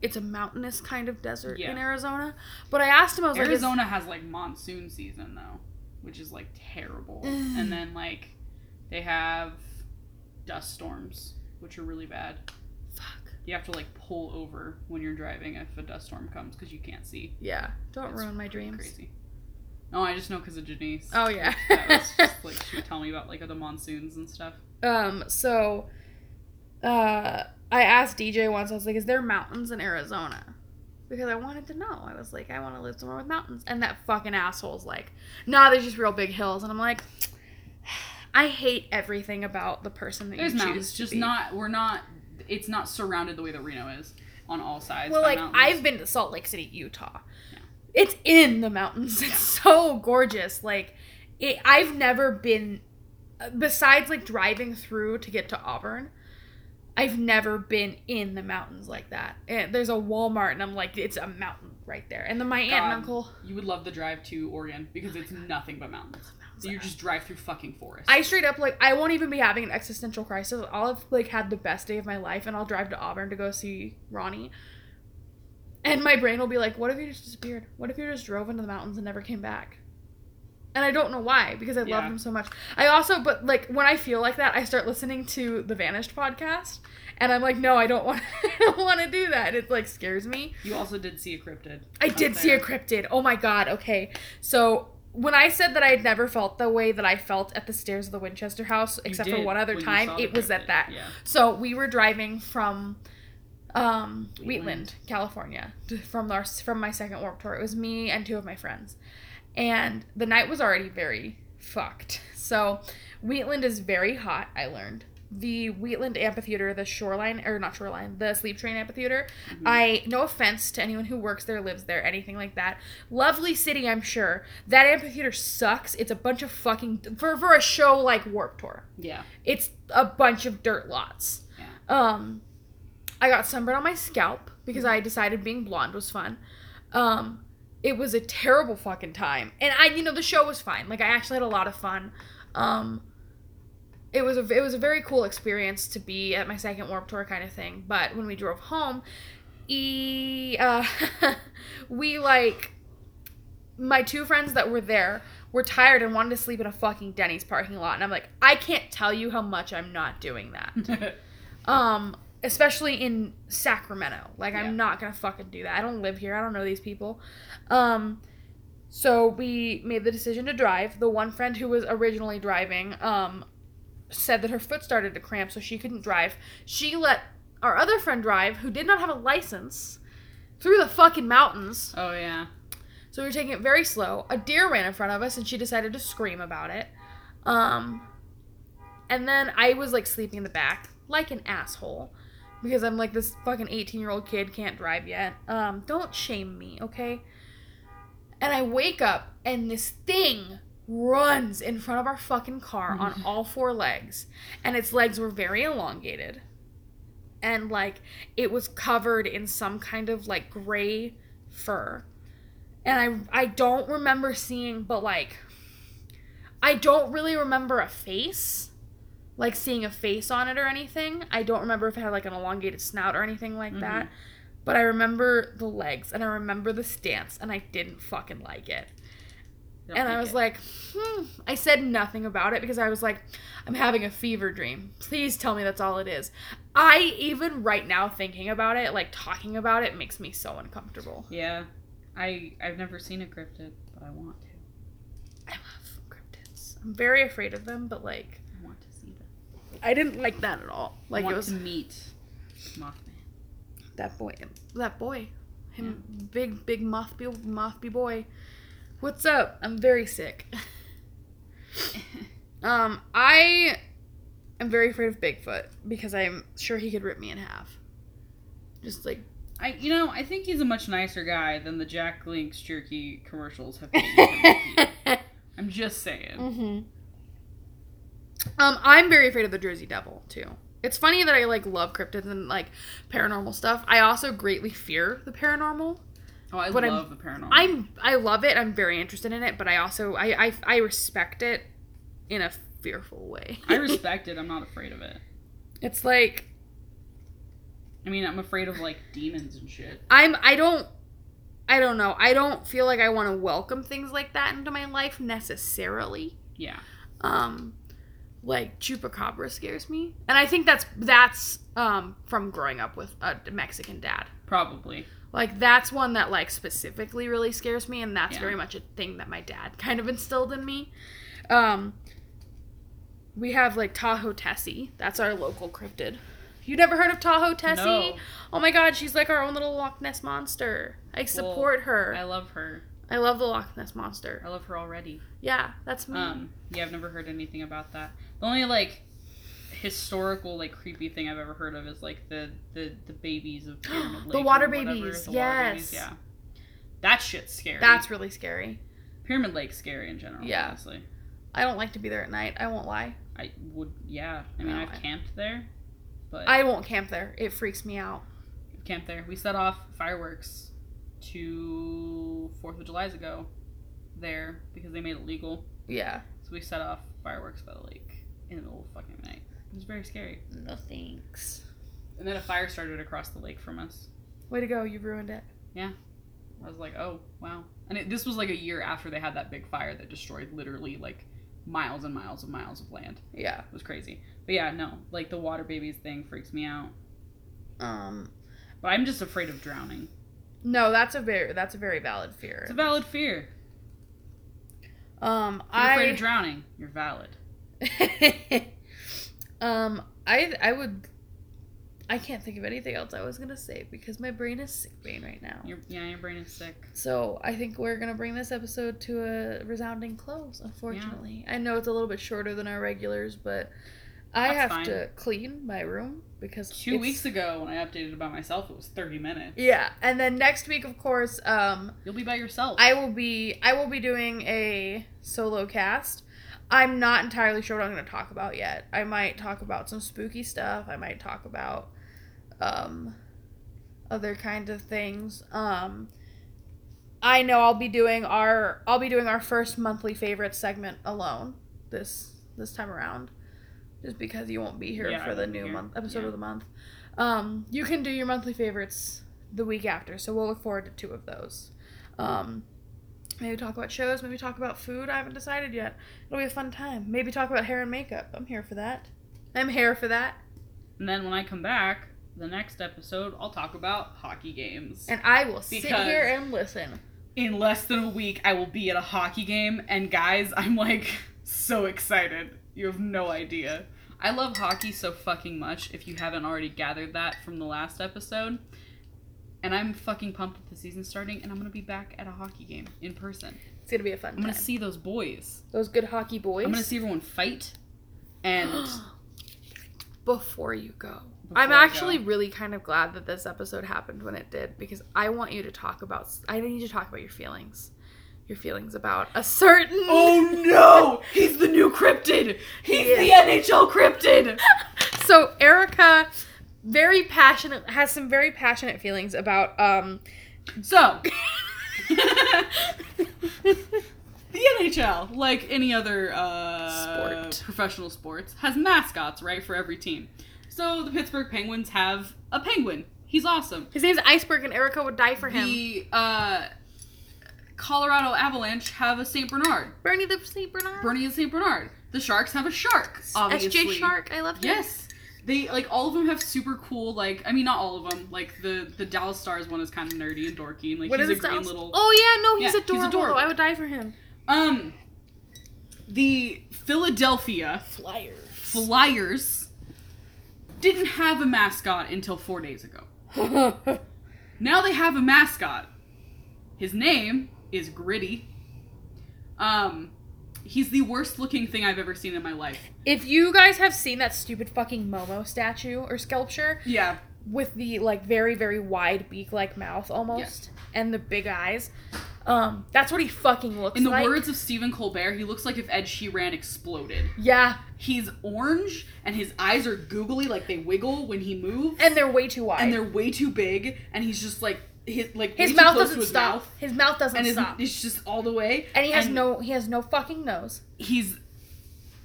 it's a mountainous kind of desert Yeah. in Arizona. But I asked him, I was like, Arizona has like monsoon season though, which is like terrible. and then like they have dust storms, which are really bad. fuck. You have to like pull over when you're driving if a dust storm comes because you can't see. Yeah, don't It's ruin my dreams. Crazy. No, I just know because of Janice. Oh yeah. that was just like she would tell me about like the monsoons and stuff. Um, so uh I asked DJ once, I was like, Is there mountains in Arizona? Because I wanted to know. I was like, I want to live somewhere with mountains. And that fucking asshole's like, nah, there's just real big hills. And I'm like, I hate everything about the person that There's you choose mountains, to just be. not. We're not. It's not surrounded the way that Reno is on all sides. Well, like mountains. I've been to Salt Lake City, Utah. It's in the mountains. It's so gorgeous. Like it, I've never been besides like driving through to get to Auburn. I've never been in the mountains like that. And there's a Walmart and I'm like it's a mountain right there. And then my aunt and uncle You would love the drive to Oregon because it's nothing but mountains. So you just drive through fucking forest. I straight up like I won't even be having an existential crisis. I'll have like had the best day of my life and I'll drive to Auburn to go see Ronnie. And my brain will be like, what if you just disappeared? What if you just drove into the mountains and never came back? And I don't know why because I love Yeah. him so much. I also, but like when I feel like that, I start listening to the Vanished podcast, and I'm like, no, I don't want, I don't want to do that. It like scares me. you also did see a cryptid. I did see a cryptid. Oh my god. Okay. So when I said that I had never felt the way that I felt at the stairs of the Winchester house, except for one other time, it was at that. Yeah. So we were driving from um, Wheatland. California, from our from my second warp tour. It was me and two of my friends, and the night was already very fucked. So Wheatland is very hot. I learned the Wheatland Amphitheater, the shoreline or not shoreline, the Sleep Train Amphitheater. Mm-hmm. I no offense to anyone who works there, lives there, anything like that. Lovely city, I'm sure. That amphitheater sucks. It's a bunch of fucking for for a show like Warp Tour. Yeah. It's a bunch of dirt lots. Yeah. Um, I got sunburn on my scalp because I decided being blonde was fun. Um, it was a terrible fucking time, and I, you know, the show was fine. Like I actually had a lot of fun. Um, it was a it was a very cool experience to be at my second warp tour kind of thing. But when we drove home, e uh, we like my two friends that were there were tired and wanted to sleep in a fucking Denny's parking lot, and I'm like, I can't tell you how much I'm not doing that um especially in sacramento like Yeah. i'm not gonna fucking do that i don't live here i don't know these people um so we made the decision to drive the one friend who was originally driving um said that her foot started to cramp so she couldn't drive she let our other friend drive who did not have a license through the fucking mountains oh yeah. so we were taking it very slow. A deer ran in front of us and she decided to scream about it. Um and then I was like sleeping in the back like an asshole because I'm like this fucking 18-year-old kid can't drive yet. Um don't shame me, okay? And I wake up and this thing runs in front of our fucking car on all four legs, and its legs were very elongated. And like it was covered in some kind of like gray fur. And I I don't remember seeing but like I don't really remember a face. Like seeing a face on it or anything. I don't remember if it had like an elongated snout or anything like that. But I remember the legs and I remember the stance and I didn't fucking like it. Don't And I was it. like, hmm. I said nothing about it because I was like, I'm having a fever dream. Please tell me that's all it is. I even right now thinking about it, like talking about it, makes me so uncomfortable. yeah, I I've never seen a cryptid, but I want to. I love cryptids. I'm very afraid of them, but like, I want to see them. I didn't like that at all. Like want it was to meet Mothman. that boy, that boy, him, big big mothby mothby boy. What's up? I'm very sick. Um, I am very afraid of Bigfoot because I'm sure he could rip me in half. Just like I you know I think he's a much nicer guy than the Jack Link's jerky commercials have him. I'm just saying. hmm Um, I'm very afraid of the Jersey Devil too. It's funny that I like love cryptids and like paranormal stuff. I also greatly fear the paranormal. Oh, I But I'm- love the paranormal. I'm I love it. I'm very interested in it, but I also I I, I respect it in a fearful way. I respect it. I'm not afraid of it. it's like I mean, I'm afraid of like demons and shit. I'm I don't I don't know. I don't feel like I want to welcome things like that into my life necessarily. Yeah. Um like chupacabra scares me. And I think that's that's um from growing up with a Mexican dad. Probably. Like that's one that like specifically really scares me and that's Yeah. very much a thing that my dad kind of instilled in me. Um we have like Tahoe Tessie. That's our local cryptid. You never heard of Tahoe Tessie? No. Oh my god, she's like our own little Loch Ness monster. I support her. I love her. I love the Loch Ness monster. I love her already. Yeah, that's me. Um, yeah, I've never heard anything about that. The only like historical like creepy thing I've ever heard of is like the the the babies of Pyramid The Lake water babies, the water babies, yes. yeah. That shit's scary. that's really scary. Pyramid Lake's scary in general. Yeah. honestly. I don't like to be there at night. I won't lie. I would. Yeah. I mean, No, I've I- camped there, but I won't camp there. It freaks me out. I've there. We set off fireworks to Fourth of July's ago there because they made it legal. Yeah. So we set off fireworks by the lake in the middle of fucking night. It was very scary. No thanks. And then a fire started across the lake from us. Way to go. You ruined it. Yeah. I was like, oh wow. And it, this was like a year after they had that big fire that destroyed literally like miles and miles and miles of land. Yeah. It was crazy. But yeah, no, like the water babies thing freaks me out. Um But I'm just afraid of drowning. No, that's a very that's a very valid fear. It's a valid fear. Um If you're afraid of drowning, you're valid. Um I I would I can't think of anything else I was gonna say because my brain is sick brain right now. Your, yeah, your brain is sick. So I think we're gonna bring this episode to a resounding close. Unfortunately, I know it's a little bit shorter than our regulars, but I That's have fine. to clean my room because Two it's- weeks ago, when I updated it by myself, it was 30 minutes. Yeah, and then next week, of course, um, You'll be by yourself. I will be I will be doing a solo cast. I'm not entirely sure what I'm going to talk about yet. I might talk about some spooky stuff. I might talk about um other kinds of things. Um I know I'll be doing our I'll be doing our first monthly favorite segment alone this this time around. Just because you won't be here Yeah, for the new here. month episode Yeah. of the month. Um you can do your monthly favorites the week after, so we'll look forward to two of those. Um maybe talk about shows, maybe talk about food. I haven't decided yet. It'll be a fun time. Maybe talk about hair and makeup. I'm here for that. I'm here for that. and then when I come back, the next episode, I'll talk about hockey games. And I will sit here and listen. In less than a week, I will be at a hockey game, and guys, I'm like so excited. You have no idea. I love hockey so fucking much, if you haven't already gathered that from the last episode. And I'm fucking pumped with the season starting, and I'm gonna be back at a hockey game in person. It's gonna be a fun I'm time. gonna see those boys. Those good hockey boys. I'm gonna see everyone fight, and before you go. Before I'm actually go. really kind of glad that this episode happened when it did because I want you to talk about I need you to talk about your feelings your feelings about a certain. Oh no! He's the new cryptid! He's He the NHL cryptid! So Erica, very passionate, has some very passionate feelings about um. So, the NHL, like any other uh, Sport. professional sports, has mascots, right, for every team. So the Pittsburgh Penguins have a penguin. He's awesome. His name's Iceburgh, and Erica would die for him. The uh, Colorado Avalanche have a St. Bernard. Bernie the Saint Bernard. Bernie is St. Bernard. The Sharks have a shark, obviously. SJ Shark. I love him. Yes. They like all of them have super cool like I mean not all of them like the the Dallas Stars one is kind of nerdy and dorky and like What he's is a green Dallas- little Oh yeah, no, he's Yeah, he's adorable. adorable. I would die for him. um the Philadelphia Flyers. Flyers didn't have a mascot until 4 days ago. Now they have a mascot. His name is Gritty. Um he's the worst looking thing I've ever seen in my life. if you guys have seen that stupid fucking Momo statue or sculpture Yeah. with the like very very wide beak like mouth almost and the big eyes, um, that's what he fucking looks like. In the like. words of Stephen Colbert, he looks like if Ed Sheeran exploded. yeah, He's orange and his eyes are googly, like they wiggle when he moves, and they're way too wide. and they're way too big, and he's just like his like his mouth doesn't his stop. mouth, His mouth doesn't and his, stop. it's just all the way. and he has no he has no fucking nose. He's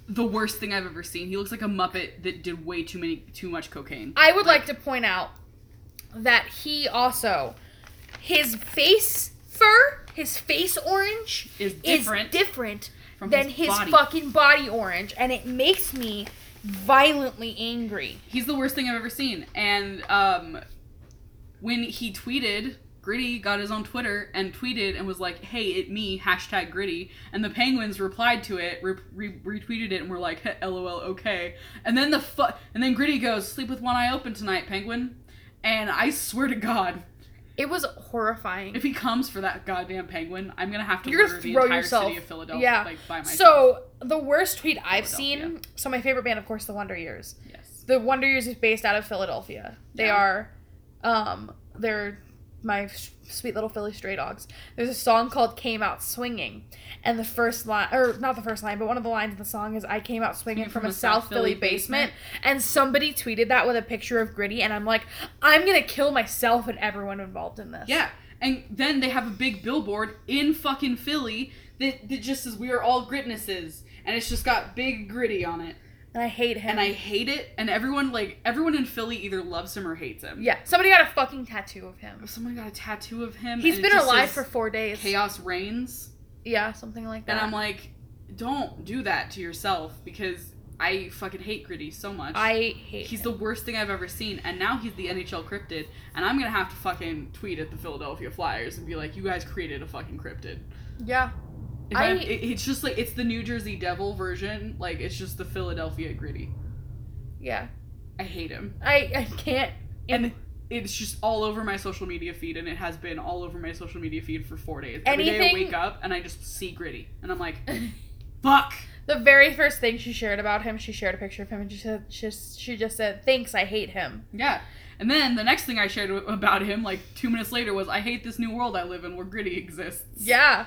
the worst thing I've ever seen. He looks like a muppet that did way too many too much cocaine. I would like to point out that he also his face fur, his face orange Is different is different from than his his, body. fucking body orange, and it makes me violently angry. He's the worst thing I've ever seen. And um, when he tweeted, Gritty got his own Twitter and tweeted and was like, "Hey, it me hashtag Gritty," and the Penguins replied to it, re- re- retweeted it, and were like, "LOL, okay." And then the fu- and then Gritty goes, "Sleep with one eye open tonight, Penguin." And I swear to God, It was horrifying. if he comes for that goddamn penguin, I'm gonna have to You're gonna the throw entire yourself. city of Philadelphia, Yeah. like by myself. So the worst tweet I've seen. So my favorite band, of course, the Wonder Years. yes, The Wonder Years is based out of Philadelphia. They Yeah. are, um, they're my sweet little Philly stray dogs. There's a song called "Came Out Swinging," and the first line, or not the first line, but one of the lines in the song is "I came out swinging from, a South Philly basement," and somebody tweeted that with a picture of Gritty, and I'm like, I'm gonna kill myself and everyone involved in this. Yeah, and then they have a big billboard in fucking Philly that, that just says "We are all gritnesses," and it's just got big gritty on it, and I hate him. and I hate it. And everyone like everyone in Philly either loves him or hates him. yeah, somebody got a fucking tattoo of him. Someone got a tattoo of him. He's been alive for four days. Chaos reigns, Yeah, something like that. and I'm like, don't do that to yourself because I fucking hate Gritty so much. I hate. He's him. the worst thing I've ever seen, and now he's the NHL cryptid, and I'm gonna have to fucking tweet at the Philadelphia Flyers and be like, "You guys created a fucking cryptid." yeah. If I- I, it, it's just like it's the New Jersey Devil version. Like it's just the Philadelphia Gritty. Yeah. I hate him, I I can't. and it's just all over my social media feed, and it has been all over my social media feed for four days. Every day I wake up and I just see Gritty, and I'm like, "Fuck." The very first thing she shared about him, she shared a picture of him, and she said, she just, she just said, "Thanks, I hate him." Yeah. And then the next thing I shared about him, like two minutes later, was I hate this new world I live in where Gritty exists. Yeah.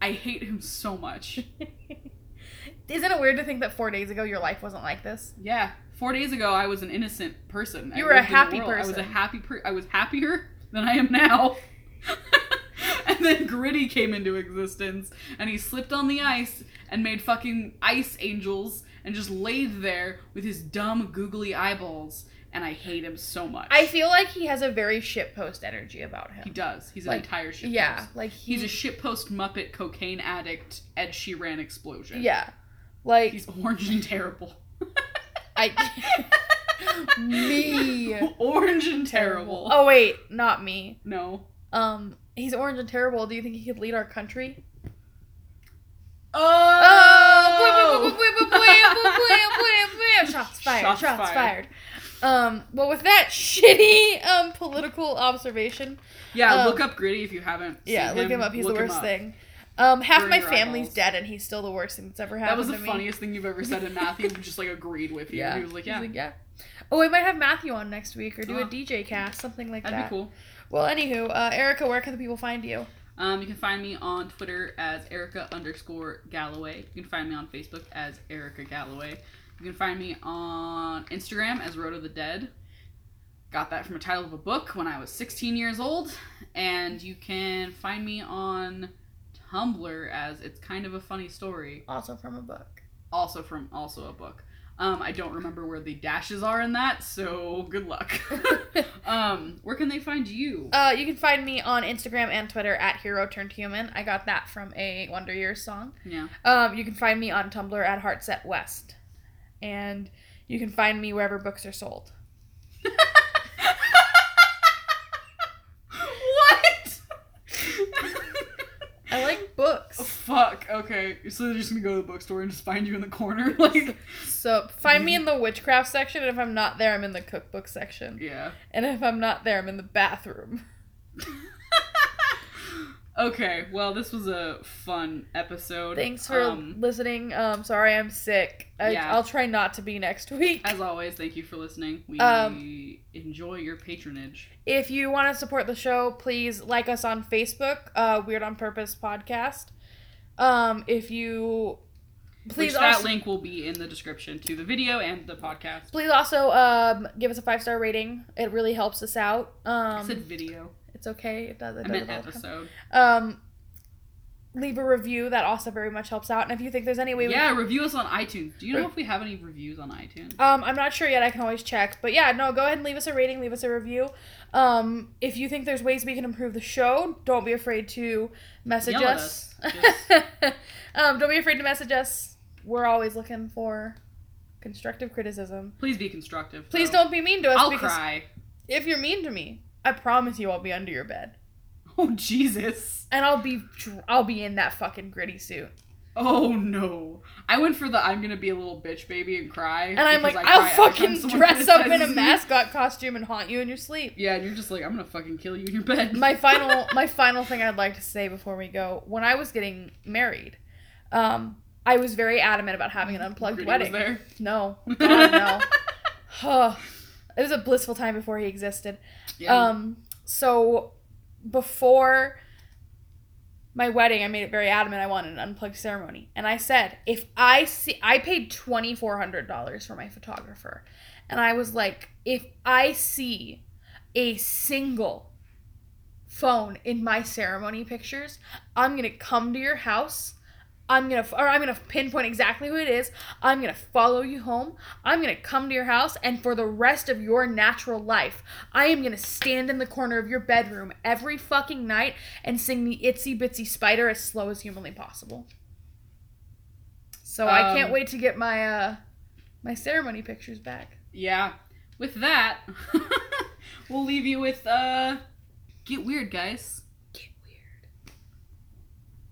I hate him so much. Isn't it weird to think that four days ago your life wasn't like this? Yeah. Four days ago, I was an innocent person. I You were a lived in the happy world. I was a person. happy. Per- I was happier than I am now. and then Gritty came into existence, and he slipped on the ice and made fucking ice angels, and just laid there with his dumb googly eyeballs. And I hate him so much. I feel like he has a very shitpost energy about him. he does. He's Like, an entire shit. Yeah, like he, He's a shitpost Muppet cocaine addict Ed Sheeran explosion. yeah, like He's orange and terrible. I me. orange and terrible. Oh wait, not me. No. Um, he's orange and terrible. Do you think he could lead our country? Oh! Shots fired. Shots, fired. Um, well, with that shitty um political observation, Yeah, Um, look up Gritty if you haven't. yeah, look him up. He's Look the worst thing. Um, half my family's eyeballs. dead, and he's still the worst thing that's ever happened. That was the funniest thing you've ever said, and Matthew just like agreed with you. Yeah, He was like, He's yeah, Oh, we might have Matthew on next week or do a Oh. DJ cast, something like that'd that. be cool. Well, anywho, uh, Erica, where can the people find you? Um, you can find me on Twitter as Erica underscore Galloway. You can find me on Facebook as Erica Galloway. You can find me on Instagram as Road of the Dead. Got that from a title of a book when I was 16 years old. And you can find me on Tumblr as It's Kind of a Funny Story. Also from a book. Also from also a book. Um, I don't remember where the dashes are in that, so good luck. um, where can they find you? Uh, you can find me on Instagram and Twitter at Hero Turned Human. I got that from a Wonder Years song. Yeah. Um, you can find me on Tumblr at Heartset West, and you can find me wherever books are sold. what? I like books, Fuck. Okay. So they're just gonna go to the bookstore and just find you in the corner, like. so find me in the witchcraft section. And if I'm not there, I'm in the cookbook section. Yeah. And if I'm not there, I'm in the bathroom. okay. Well, this was a fun episode. Thanks for Um, listening. Um, sorry I'm sick. I, Yeah. I'll try not to be next week. as always, thank you for listening. We Um, enjoy your patronage. If you want to support the show, please like us on Facebook, uh, Weird on Purpose podcast. Um, if you please Which that also, link will be in the description to the video and the podcast. please also um, give us a five star rating. It really helps us out. I Um, said video. It's okay. It does. It does episode. Um, leave a review. That also very much helps out. And if you think there's any way we Yeah, review us on iTunes. Do you know if we have any reviews on iTunes? Um, I'm not sure yet. I can always check. But yeah, no, go ahead and leave us a rating, leave us a review. Um, if you think there's ways we can improve the show, don't be afraid to message Yell us. us. um, don't be afraid to message us. We're always looking for constructive criticism. Please be constructive. Please though. don't be mean to us I'll cry. if you're mean to me, I promise you I'll be under your bed. Oh Jesus. And I'll be I'll be in that fucking gritty suit. Oh no. I went for the I'm gonna be a little bitch baby and cry. And I'm like, I I'll cry every time fucking dress up in a mascot costume and haunt you in your sleep. Yeah, and you're just like, I'm gonna fucking kill you in your bed. my final my final thing I'd like to say before we go. When I was getting married, um, I was very adamant about having an unplugged Gritty wedding. Was there. No, God no. Huh. it was a blissful time before he existed. Um, so before my wedding, I made it very adamant I wanted an unplugged ceremony, and I said if I see, I paid twenty four hundred dollars for my photographer, and I was like, if I see a single phone in my ceremony pictures, I'm gonna come to your house. I'm gonna, or I'm gonna pinpoint exactly who it is. I'm gonna follow you home. I'm gonna come to your house, and for the rest of your natural life, I am gonna stand in the corner of your bedroom every fucking night and sing the itsy bitsy spider as slow as humanly possible. So I can't Um, wait to get my uh my ceremony pictures back. yeah. With that, we'll leave you with uh, get weird, guys.